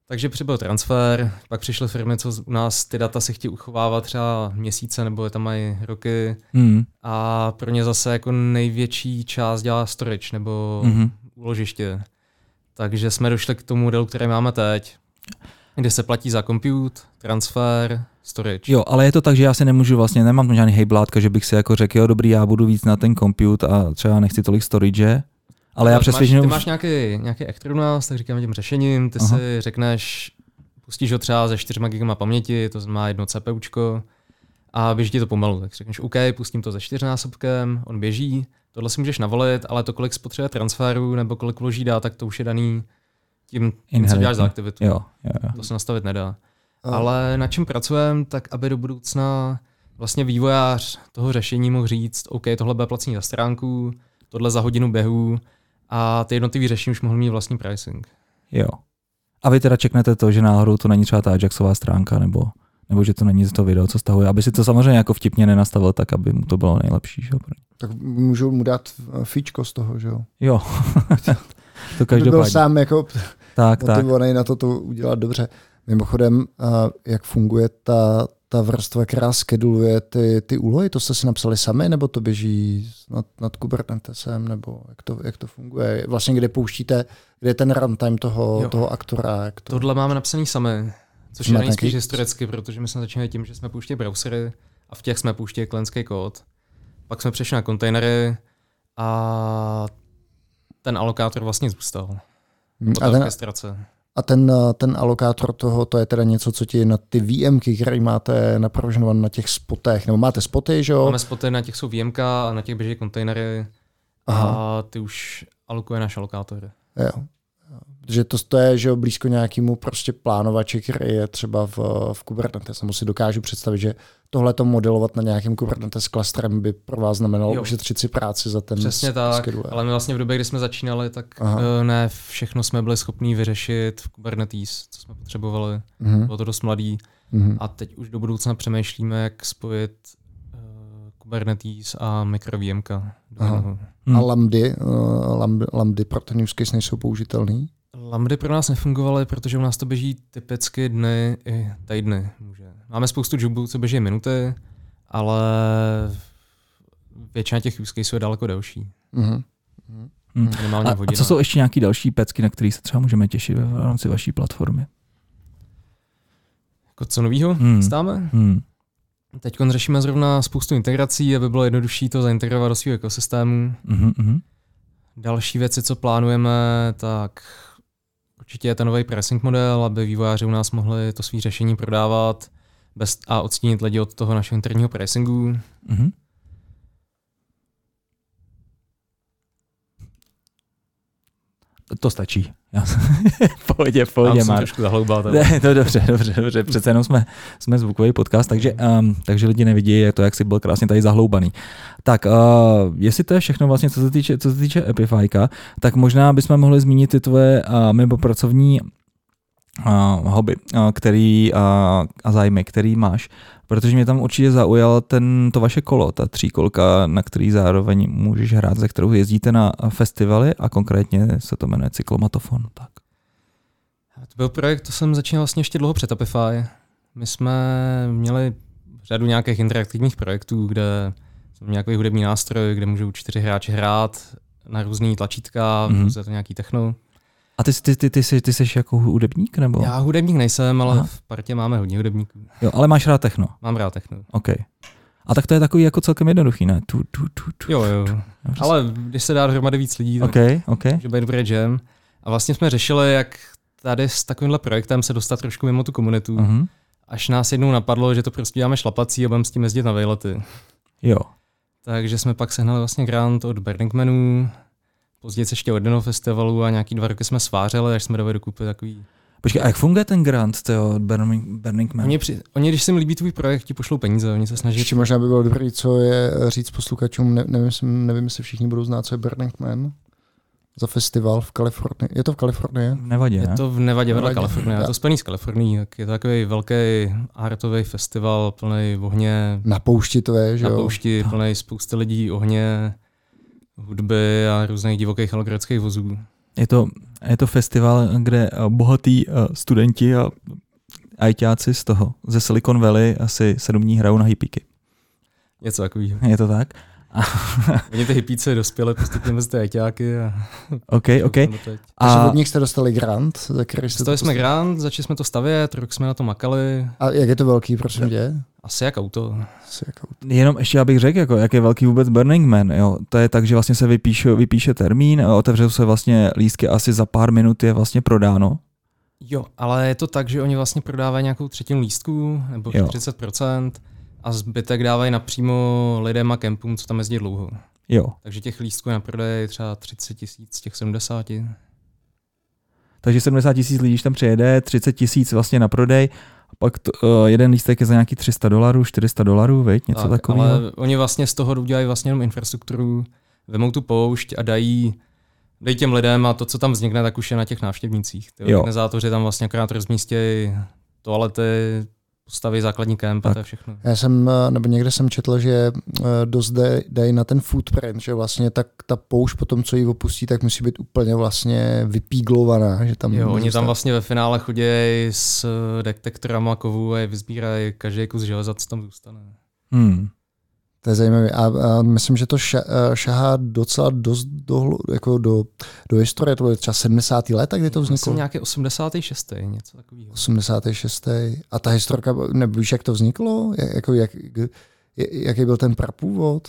Takže přibyl transfer, pak přišly firmy, co u nás ty data si chtějí uchovávat třeba měsíce nebo je tam mají roky mm, a pro ně zase jako největší část dělá storage nebo mhm. úložiště. Takže jsme došli k tomu modelu, který máme teď. Kde se platí za compute, transfer, storage. Jo, ale je to tak, že já si nemůžu vlastně, nemám tam žádný hejblátka, že bych si jako řekl, jo dobrý, já budu víc na ten compute a třeba nechci tolik storage, ale já přesvědčím, Ty máš nějaký, nějaký Actronas, tak říkáme tím řešením, ty Aha. si řekneš, pustíš ho třeba ze 4 GB paměti, to znamená jedno CPUčko, a běží ti to pomalu. Tak řekneš, OK, pustím to ze čtyřnásobkem, on běží, tohle si můžeš navolit, ale to, kolik spotřebuje transferu nebo kolik vloží dá, tak to už je daný tím, tím co děláš za aktivitu. Jo, jo, jo. To se nastavit nedá. A. Ale na čem pracujeme, tak aby do budoucna vlastně vývojář toho řešení mohl říct, OK, tohle bude placení za stránku, tohle za hodinu běhu a ty jednotlivé řešení už mohl mít vlastní pricing. Jo. A vy teda čeknete to, že náhodou to není třeba ta Ajaxová stránka, nebo, nebo že to není to video, co stahuje, aby si to samozřejmě jako vtipně nenastavil tak, aby mu to bylo nejlepší. Že? Tak můžou mu dát fíčko z toho, že jo? Jo. to každopádně. By byl sám jako tak, motivovaný tak. na to to udělat dobře. Mimochodem, jak funguje ta, ta vrstva, která skeduluje ty, ty úlohy, to jste si napsali sami, nebo to běží nad, nad Kubernetesem, nebo jak to, jak to funguje? Vlastně kde pouštíte, kde je ten runtime toho, toho aktora? Jak to... Tohle máme napsaný sami, což je nejspíš historicky, protože my jsme začínali tím, že jsme pouštěli browsery a v těch jsme pouštěli klientský kód. Pak jsme přešli na kontejnery a ten alokátor vlastně zůstal. Hmm, a ten, a ten, eh, ten alokátor toho, to je teda něco, co ti na ty VMky, které máte naprovižnované na těch spotech, nebo máte spoty, že jo? Máme spoty, na těch jsou VMK a na těch běží kontejnery Aha. a ty už alokuje náš alokátor. Jo. Že to, to je že jo, blízko nějakému prostě plánovači, který je třeba v, v Kubernetes. Samo si dokážu představit, že tohle to modelovat na nějakém Kubernetes klastrem by pro vás znamenalo jo. ušetřit si práci za ten Přesně tak, schedule. ale my vlastně v době, kdy jsme začínali, tak Aha. Eh, ne všechno jsme byli schopni vyřešit v Kubernetes, co jsme potřebovali. Mhm. Bylo to dost mladý. Mhm. A teď už do budoucna přemýšlíme, jak spojit Kubernetes a MikroVMK. Hmm. A lambdy, uh, lambdy, lambdy pro ten use case nejsou použitelný? Lambdy pro nás nefungovaly, protože u nás to běží typicky dny i týdny. Může. Máme spoustu jobů, co běží minuty, ale většina těch use caseů je daleko delší. Mm-hmm. Hmm. A, a co jsou ještě nějaké další pecky, na které se třeba můžeme těšit v rámci vaší platformy? Jako co novýho hmm. stáme? Hmm. Teď řešíme zrovna spoustu integrací, aby bylo jednodušší to zaintegrovat do svého ekosystému. Mm-hmm. Další věci, co plánujeme, tak určitě je ten nový pricing model, aby vývojáři u nás mohli to svý řešení prodávat bez, a odstínit lidi od toho našeho interního pricingu. Mm-hmm. To stačí. Já v pohodě, pohodě. Mám trošku zahloubal. Ne, to dobře, dobře, dobře. Přece jenom jsme, jsme zvukový podcast, takže, um, takže lidi nevidí, je to, jak si byl krásně tady zahloubaný. Tak, uh, jestli to je všechno vlastně, co se týče, co se týče Epifyka, tak možná bychom mohli zmínit ty tvoje uh, mimo pracovní uh, hobby, uh, který, uh, a zájmy, který máš. Protože mě tam určitě zaujal ten, to vaše kolo, ta tříkolka, na který zároveň můžeš hrát, ze kterou jezdíte na festivaly a konkrétně se to jmenuje Cyklomatofon. Tak. To byl projekt, to jsem začínal vlastně ještě dlouho před Apify. My jsme měli řadu nějakých interaktivních projektů, kde jsem nějaký hudební nástroj, kde můžou čtyři hráči hrát na různý tlačítka, mm-hmm. to nějaký techno. A ty, ty, ty, ty, jsi, ty jsi jako hudebník? nebo? Já hudebník nejsem, ale Aha. v partě máme hodně hudebníků. Jo, ale máš rád techno? Mám rád techno. OK. A tak to je takový jako celkem jednoduchý, ne? Tu, tu, tu, tu, jo, jo. Ale když se dá dohromady víc lidí, tak okay, okay. může být dobrý jam. A vlastně jsme řešili, jak tady s takovýmhle projektem se dostat trošku mimo tu komunitu. Uh-huh. Až nás jednou napadlo, že to prostě děláme šlapací a budeme s tím jezdit na vejlety. Jo. Takže jsme pak sehnali vlastně grant od Burning Manů, Později ještě od jednoho festivalu a nějaký dva roky jsme svářeli, až jsme dali dokupy takový Počkej, a jak funguje ten grant od Burning, Burning Man? Oni, při, oni, když se jim líbí tvůj projekt, ti pošlou peníze, oni se snaží. Ještě možná by bylo dobré, co je říct posluchačům, ne, nevím, nevím, jestli všichni budou znát, co je Burning Man za festival v Kalifornii. Je to v Kalifornii? V Nevadě, ne? Je to v Nevadě vedle Kalifornie. Je to spojený s Kalifornií. Tak je to takový velký artový festival plný ohně. Na poušti to je, že jo? Na poušti plný spousty lidí, ohně hudby a různých divokých algoritmických vozů. Je to, je to festival, kde eh, bohatí eh, studenti a ajťáci z toho, ze Silicon Valley asi sedm dní hrajou na hippíky. Něco takového. Je to tak? Oni ty hypíci dospěli postupně mezi ty ajťáky. A... OK, OK. A... Takže od nich jste dostali grant, za který jste Dostali jsme grant, začali jsme to stavět, rok jsme na to makali. A jak je to velký, prosím tě? Asi jak auto. Asi jak auto. Jenom ještě abych řekl, jako, jak je velký vůbec Burning Man. Jo. To je tak, že vlastně se vypíše, vypíše termín, otevřou se vlastně lístky asi za pár minut je vlastně prodáno. Jo, ale je to tak, že oni vlastně prodávají nějakou třetinu lístků, nebo Jo. 40%, a zbytek dávají napřímo lidem a kempům, co tam jezdí dlouho. Jo. Takže těch lístků je na prodej třeba 30 tisíc z těch 70. Takže 70 tisíc lidí když tam přijede, 30 tisíc vlastně na prodej, a pak to, uh, jeden lístek je za nějaký 300 dolarů, 400 dolarů, veď, něco tak, takového. Ale oni vlastně z toho udělají vlastně jenom infrastrukturu, vemou tu poušť a dají, dají těm lidem a to, co tam vznikne, tak už je na těch návštěvnících. Ty Jo. organizátoři tam vlastně akorát rozmístějí toalety, postaví základní kemp a Tak. to je všechno. Já jsem, eh, nebo někde jsem četl, že eh, dost dej- dají na ten footprint, že vlastně tak ta poušť po tom, co ji opustí, tak musí být úplně vlastně vypíglovaná, že tam Jo, oni tam vlastně ve finále chodí s detektorama kovů a je vyzbírají každý kus železa, co tam zůstane. Hmm. To je zajímavé. A, a myslím, že to ša, eh, šahá docela dost do, jako do, do historie. To bylo třeba 70. let, kdy to Myslím vzniklo? nějaký 86. něco takového. 86. A ta historka, nebo víš, jak to vzniklo? Jak, jako, jak, jaký byl ten prapůvod?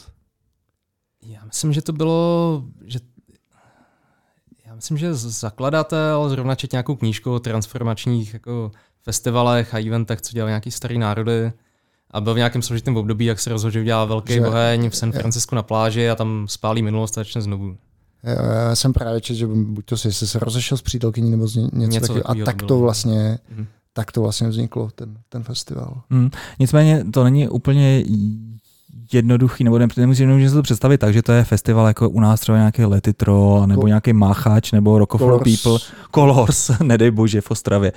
Já myslím, že to bylo, že já myslím, že zakladatel zrovna čet nějakou knížku o transformačních jako festivalech a eventech, co dělal nějaký starý národy a byl v nějakém složitém období, jak se rozhodl, že udělá velký Že- oheň v San Francisku na pláži a tam spálí minulost a začne znovu. Já, já jsem právě četl, že buď to si jestli se rozešel s přítelkyní nebo z ně, něco, Něco takového. A tak to vlastně, Mhm. tak to vlastně vzniklo, ten, ten festival. Hmm. Nicméně to není úplně jednoduchý, nebo ne- nemůžeme si to představit tak, že to je festival jako u nás třeba nějaký Letitro, nebo Ko- nějaký Máchač, nebo Rock of Colors. People, Colors, nedej bože, v Ostravě.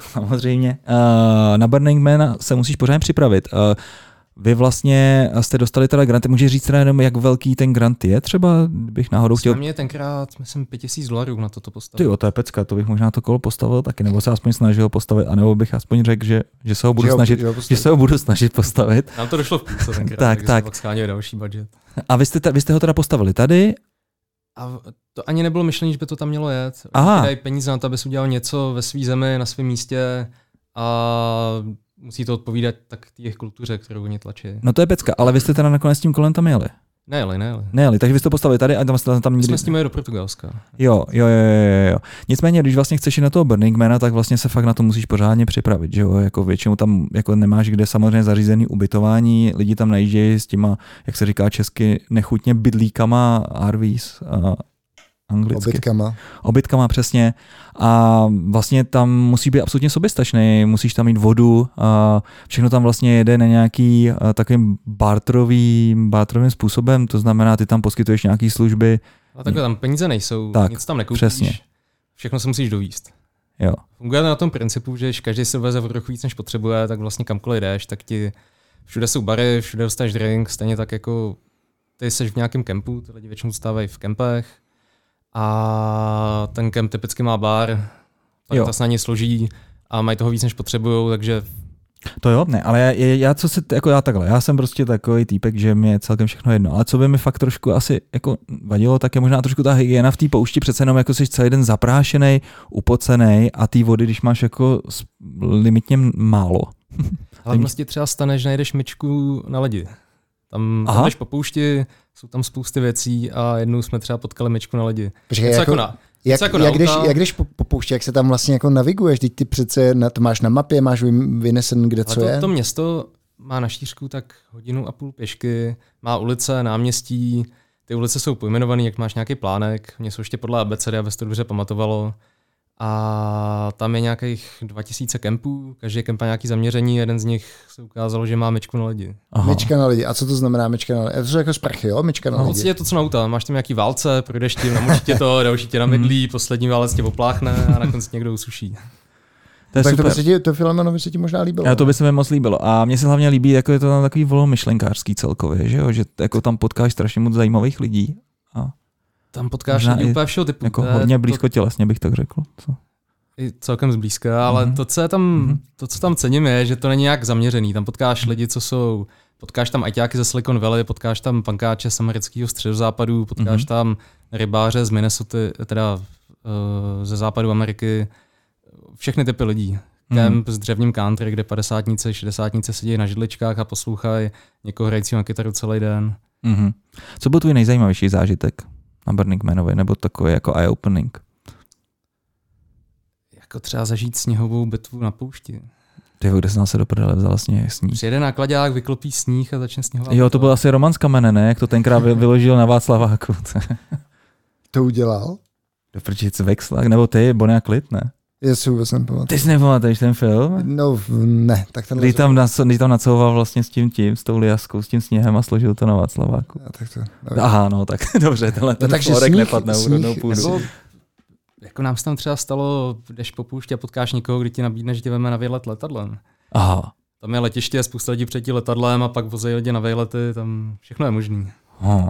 Samozřejmě. Uh, na Burning Man se musíš pořádně připravit. Uh, vy vlastně jste dostali teda grant, můžeš říct teda jenom, jak velký ten grant je třeba, bych náhodou chtěl mě tenkrát, myslím, 5000 dolarů na toto ty postavit. jo, to je pecka, to bych možná to kolo postavil taky, nebo se aspoň snažil postavit, anebo bych aspoň řekl, že, že se ho budu Že ho- snažit, že ho že postavit. se ho budu snažit postavit. Nám to došlo v půlce tenkrát, Tak, tak. pak další budget. A vy jste, ta, vy jste ho teda postavili tady, A to ani nebylo myšlení, že by to tam mělo jet. Aha. Dají peníze na to, abys udělal něco ve své zemi, na svém místě a musí to odpovídat tak té jejich kultuře, kterou oni tlačí. no to je pecka, ale vy jste teda nakonec s tím kolem tam jeli. Nejeli, nejeli. Nejeli, takže vy jste to postavili tady a tam jste tam My nikdy... jsme s tím do Portugalska. Jo, jo, jo, jo, jo. Nicméně, když vlastně chceš jít na toho Burning Mana, tak vlastně se fakt na to musíš pořádně připravit, že jo, jako většinou tam jako nemáš kde samozřejmě zařízený ubytování, lidi tam najíždějí s těma, jak se říká česky, nechutně bydlíkama, RVs, a anglicky. Obytkama. obytkama přesně a vlastně tam musí být absolutně soběstačný, musíš tam mít vodu a všechno tam vlastně jede na nějaký takovým barterovým, barterovým způsobem, to znamená, ty tam poskytuješ nějaký služby, A takhle tam peníze nejsou, Tak, nic tam nekoupíš. přesně. Všechno se musíš dovíst. jo. Funguje to na tom principu, že když každý si veze o trochu víc, než potřebuje, tak vlastně kamkoliv jdeš, tak ti všude jsou bary, všude dostaneš drink, stejně tak jako ty jsi v nějakém kempu, ty lidi většinou stávají v kempech a ten kemp typicky má bar, tak se na ně složí a mají toho víc, než potřebují, takže To jo, ne, ale já, já, co se, jako já takhle, já jsem prostě takový týpek, že mi je celkem všechno jedno, ale co by mi fakt trošku asi jako vadilo, tak je možná trošku ta hygiena v té poušti, přece jenom jako jsi celý den zaprášený, upocený a té vody, když máš jako limitně málo. ale vlastně třeba stane, že najdeš myčku na ledi. Tam Aha. tam jdeš po poušti, jsou tam spousty věcí a jednou jsme třeba potkali myčku na. Počkej, Něco jako, jako na, jak, jako jak, auta. jak jdeš po, po poušti, jak se tam vlastně jako naviguješ, teď ty přece na, to máš na mapě, máš vy- vynesen, kde Ale co to, je. to město má na šířku tak hodinu a půl pěšky, má ulice, náměstí, ty ulice jsou pojmenované, jak máš nějaký plánek, mě jsou ještě podle ABCD, aby se to dobře pamatovalo. A tam je nějakých 2000 kempů, každý kemp má nějaký zaměření, jeden z nich se ukázalo, že má myčku na lidi. Aha. Myčka na lidi. A co to znamená myčka na lidi? Je to jako sprchy, jo? Myčka na No, lidi. vlastně je to co na auta, máš tam nějaký válce, projdeš tím, namočí tě to, další tě namydlí, poslední válec tě opláchne a na konci někdo usuší. To je tak to, super. by se ti, to Filemenovi se ti možná líbilo. Já to by se mi moc líbilo. A mně se hlavně líbí, jako je to tam takový volomyšlenkářský celkově, že jo? Že jako tam potkáš strašně moc zajímavých lidí. A Tam potkáš lidi úplně všeho typu. jako To hodně to- blízko tělesně bych tak řekl. Co? i celkem zblízka, ale Mhm. to, co je tam, Mhm. to, co tam cením, je, že to není nějak zaměřený. Tam potkáš lidi, co jsou, potkáš tam ajťáky ze Silicon Valley, potkáš tam pankáče z amerického středozápadu, potkáš Mhm. tam rybáře z Minnesota, teda uh, ze západu Ameriky, všechny typy lidí. Mhm. Kemp s dřevním country, kde padesátnice, šedesátnice sedí na židličkách a poslouchají někoho hrajícího na kytaru celý den. Mhm. Co byl tvůj nejzajímavější zážitek na Burning Manovi, nebo takový jako eye-opening? Jako třeba zažít sněhovou bitvu na poušti. Ty kde jsi se do prdele vzal vlastně sníh. Přijede nákladák, vyklopí sníh a začne sněhová Jo, to byl asi Roman z Kamene, ne? Jak to tenkrát vy- vyložil na Václaváku. To udělal? Do prčic Vexlak, nebo ty, Bonia Klit, ne? Jestli vůbec nepamatuju. Ty si nepamatuješ ten film? No, ne, tak ten Kdy tam, naco, kdy tam nacouval vlastně s tím tím, s tou liaskou, s tím sněhem a složil to na Václaváku. No, tak to, nevím. Aha, no tak dobře, tenhle ten No, takže florek sníh- nepadne na úrodnou sníh- půdu. Nebo, jako nám se tam třeba stalo, jdeš po poušti a potkáš někoho, kdo ti nabídne, že tě veme na výlet letadlem. Aha. Tam je letiště, spousta lidí před tím letadlem a pak vozejí lidi na výlety, tam všechno je možný. Oh.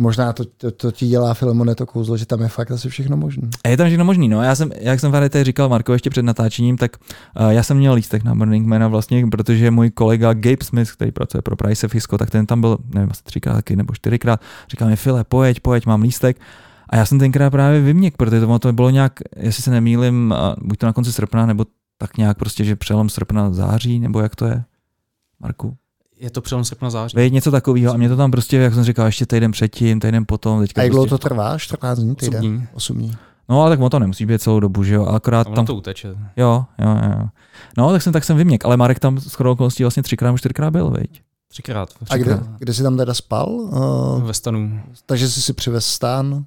Možná to, to, to ti dělá Filmone to kouzlo, že tam je fakt asi všechno možné. Je tam všechno možný, no. Já jsem, jak jsem tady říkal Marko ještě před natáčením, tak uh, já jsem měl lístek na Burning Man a vlastně, protože můj kolega Gabe Smith, který pracuje pro Price Fisco, tak ten tam byl, nevím, asi třikrát taky, nebo čtyřikrát, říkal mi, File, pojď, pojď, mám lístek. A já jsem tenkrát právě vyměk, protože to, to bylo nějak, jestli se nemýlim, uh, buď to na konci srpna, nebo tak nějak prostě, že přelom srpna září, nebo jak to je? Marku? Je to přelom srpna září. Vejď něco takového a mě to tam prostě, jak jsem říkal, ještě týden předtím, týden potom. Teďka A jak dlouho prostě, to trvá? 14 dní, týden? dní. 8 dní. No ale tak on to nemusí být celou dobu, že jo, a akorát tam to uteče. Jo, jo, jo. No, tak jsem, tak jsem vyměk, ale Marek tam s chodou okolností vlastně třikrát nebo čtyřikrát byl, veď? Třikrát. A kde, kde jsi tam teda spal? Uh, Ve stanu. takže jsi si přivez stán,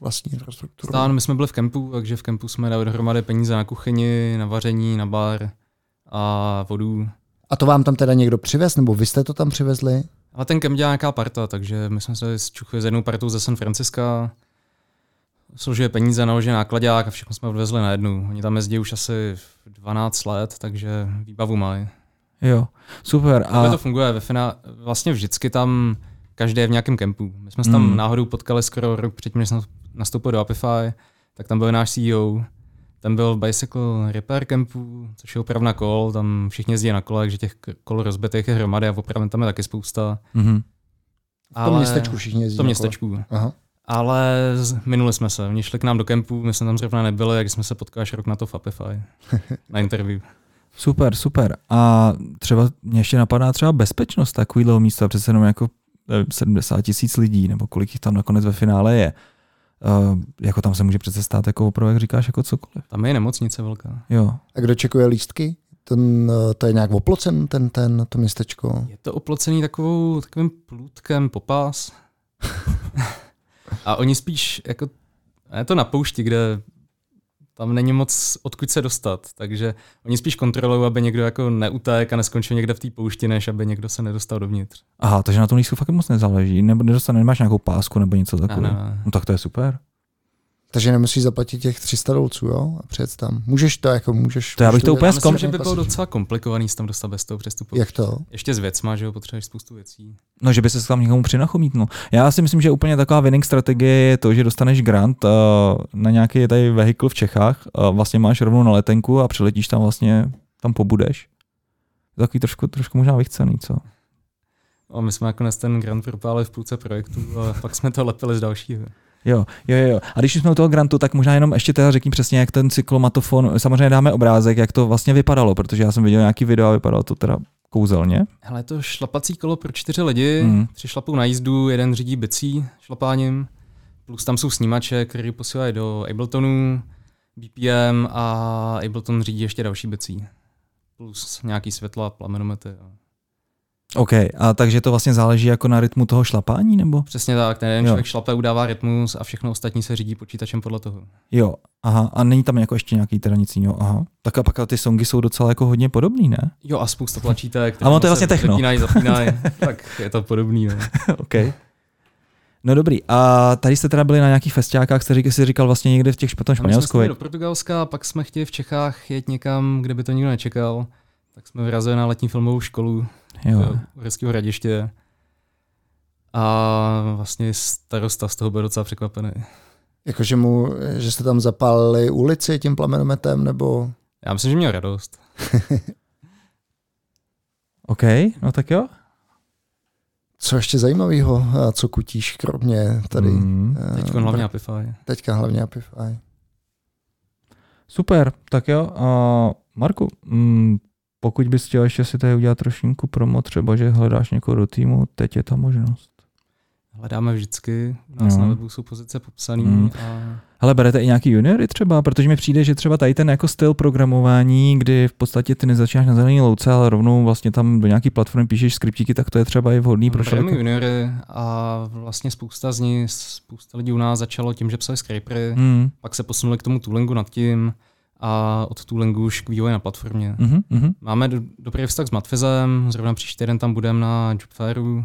vlastní infrastrukturu. Stán, my jsme byli v kempu, takže v kempu jsme dali dohromady peníze na kuchyni, na vaření, na bar a vodu. A to vám tam teda někdo přivez, nebo vy jste to tam přivezli? Ale ten kemp dělá nějaká parta, takže my jsme se zčuchli s jednou partou ze San Franciska, složili peníze, naložili nákladák a všechno jsme odvezli na jednu. Oni tam jezdí už asi 12 let, takže výbavu mají. Jo, super. A A to funguje ve finále, vlastně vždycky tam každý je v nějakém kempu. My jsme se tam Mm. náhodou potkali skoro rok předtím, než jsem nastoupil do Apify, tak tam byl náš CEO, ten byl v Bicycle Repair Campu, což je opravna kol, tam všichni jezdí na kole, takže těch kol rozbitých je hromady a opravdu tam je taky spousta. mhm. V tom městečku všichni jezdí. V tom městečku. Aha. Ale minuli jsme se. Oni šli k nám do kempu, my jsme tam zrovna nebyli, jak jsme se potkali až rok na to v Apify. na interview. super, super. A třeba mě ještě napadá třeba bezpečnost takového místa, přece jenom jako nevím, 70 tisíc lidí, nebo kolik jich tam nakonec ve finále je. Uh, jako tam se může přece stát jako opravdu, jak říkáš, jako cokoliv. Tam je nemocnice velká. Jo. A kdo čekuje lístky? Ten, eh, to je nějak oplocen, ten, ten, to městečko. Je to oplocený takovou, takovým plůtkem popás. a oni spíš jako, je to na poušti, kde tam není moc odkud se dostat, takže oni spíš kontrolují, aby někdo jako neutek a neskončil někde v té poušti, než aby někdo se nedostal dovnitř. Aha, takže na tom lístku fakt moc nezáleží, nebo nedostane, nemáš nějakou pásku nebo něco takového. No tak to je super. Takže nemusíš zaplatit těch 300 dolců, jo? A přijet tam. Můžeš to, jako můžeš. To já bych to úplně zkom- že by bylo docela komplikovaný se tam dostat bez toho přestupu. Jak to? Ještě s věcma, že jo, potřebuješ spoustu věcí. No, že by se tam někomu přinachomítnul. Já si myslím, že úplně taková winning strategie je to, že dostaneš grant uh, na nějaký tady vehikl v Čechách, uh, vlastně máš rovnou na letenku a přiletíš tam vlastně, tam pobudeš. Je Takový trošku, trošku možná vychcený, co? A my jsme nakonec ten grant propálili v půlce projektu a pak jsme to lepili z dalšího. Jo, jo, jo. A když jsme u toho grantu, tak možná jenom ještě teda řekni přesně, jak ten cyklomatofon, samozřejmě dáme obrázek, jak to vlastně vypadalo, protože já jsem viděl nějaký video a vypadalo to teda kouzelně. Hele, je to šlapací kolo pro čtyři lidi, Mm. tři šlapou na jízdu, jeden řídí bicí šlapáním, plus tam jsou snímače, který posílají do Abletonu, BPM a Ableton řídí ještě další bicí. Plus nějaký světla, plamenomety. A... OK, a takže to vlastně záleží jako na rytmu toho šlapání, nebo? Přesně tak, ten jeden člověk šlape, udává rytmus a všechno ostatní se řídí počítačem podle toho. Jo, aha, a není tam jako ještě nějaký teda nic jiného, aha. Tak a pak ty songy jsou docela jako hodně podobný, ne? Jo a spousta tlačítek, A ono to je vlastně techno. Zapínají, zapínají, tak je to podobný. No. OK. No dobrý, a tady jste teda byli na nějakých festiákách, jste říkal, jsi říkal vlastně někde v těch my jsme Španělsku, veď? do Portugalska, pak jsme chtěli v Čechách jet někam, kde by to nikdo nečekal. Tak jsme vyrazili na letní filmovou školu jo. Uherského hradiště. A vlastně starosta z toho byl docela překvapený. Jakože mu, že jste tam zapálili ulici tím plamenometem, nebo... Já myslím, že měl radost. OK, no tak jo. Co ještě zajímavého, a co kutíš, kromě tady? Mm. eh, Teď hlavně Apify. Teďka hlavně Apify. Super, tak jo. A Marku, mm, pokud bys chtěl ještě si tady udělat trošinku promo, třeba, že hledáš někoho do týmu, teď je ta možnost. Hledáme vždycky, u nás No. na webu jsou pozice popsané. Mm. A Hele, berete i nějaký juniory třeba, protože mi přijde, že třeba tady ten jako styl programování, kdy v podstatě ty nezačínáš na zelený louce, ale rovnou vlastně tam do nějaký platformy píšeš skriptíky, tak to je třeba i vhodný pro člověka. juniory a vlastně spousta z nich, spousta lidí u nás začalo tím, že psali scrapery, Mm. pak se posunuli k tomu toolingu nad tím a od toolingu už k vývoji na platformě. Mhm, mhm. Máme do, dobrý vztah s Matfizem, zrovna příští týden tam budeme na Jobfairu,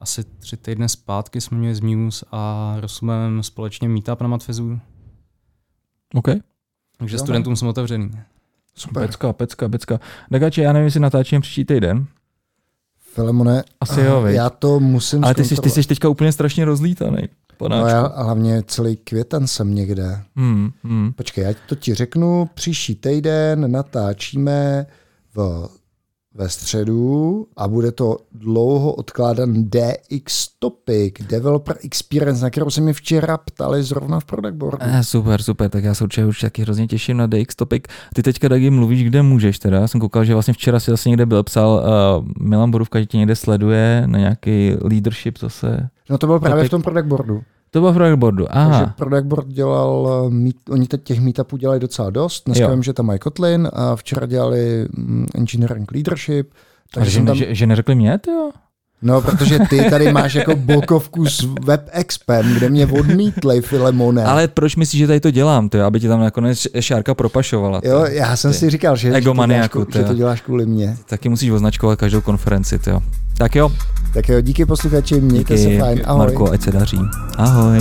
asi tři týdny zpátky jsme měli z Muse a Rosumem společně meetup na Matfizu, OK. takže studentům jsme otevřený. Super. Pecka, pecka, pecka. Dagači, já nevím, jestli natáčím příští týden. Filemone, Asi jo, viď? já to musím Ale ty jsi, ty jsi teďka úplně strašně rozlítaný. No Panáčku. já a hlavně celý květen jsem někde. Hmm, hmm. Počkej, já to ti řeknu. Příští týden natáčíme v, ve středu a bude to dlouho odkládaný DX Topic, Developer Experience, na kterou se mi včera ptali zrovna v Product Boardu. Eh, super, super, tak já se určitě už taky hrozně těším na DX Topic. Ty teďka Dagi mluvíš, kde můžeš teda. Já jsem koukal, že vlastně včera si zase někde byl, psal uh, Milan Borůvka, že tě někde sleduje na nějaký leadership zase. No to bylo právě v tom Product Boardu. To bylo v Rockboardu, Takže aha. Product Board dělal, meet, oni teď těch meetupů dělají docela dost. Dneska Jo. vím, že tam mají Kotlin a včera dělali mm, Engineering Leadership. Takže Takže že, tam... že, že, neřekli mě, ty jo? No, protože ty tady máš jako bokovku s WebExpem, kde mě odmítli Filemone. Ale proč myslíš, že tady to dělám, ty, aby ti tam nakonec Šárka propašovala? ty Jo, já jsem ty. si říkal, že, že, to děláš, Egomaniaku, kvůli- ty že to děláš kvůli mně. Taky musíš označkovat každou konferenci, ty jo. Tak jo, Tak jo, díky posluchači, mějte díky se fajn, ahoj. Marko, ať se daří. Ahoj.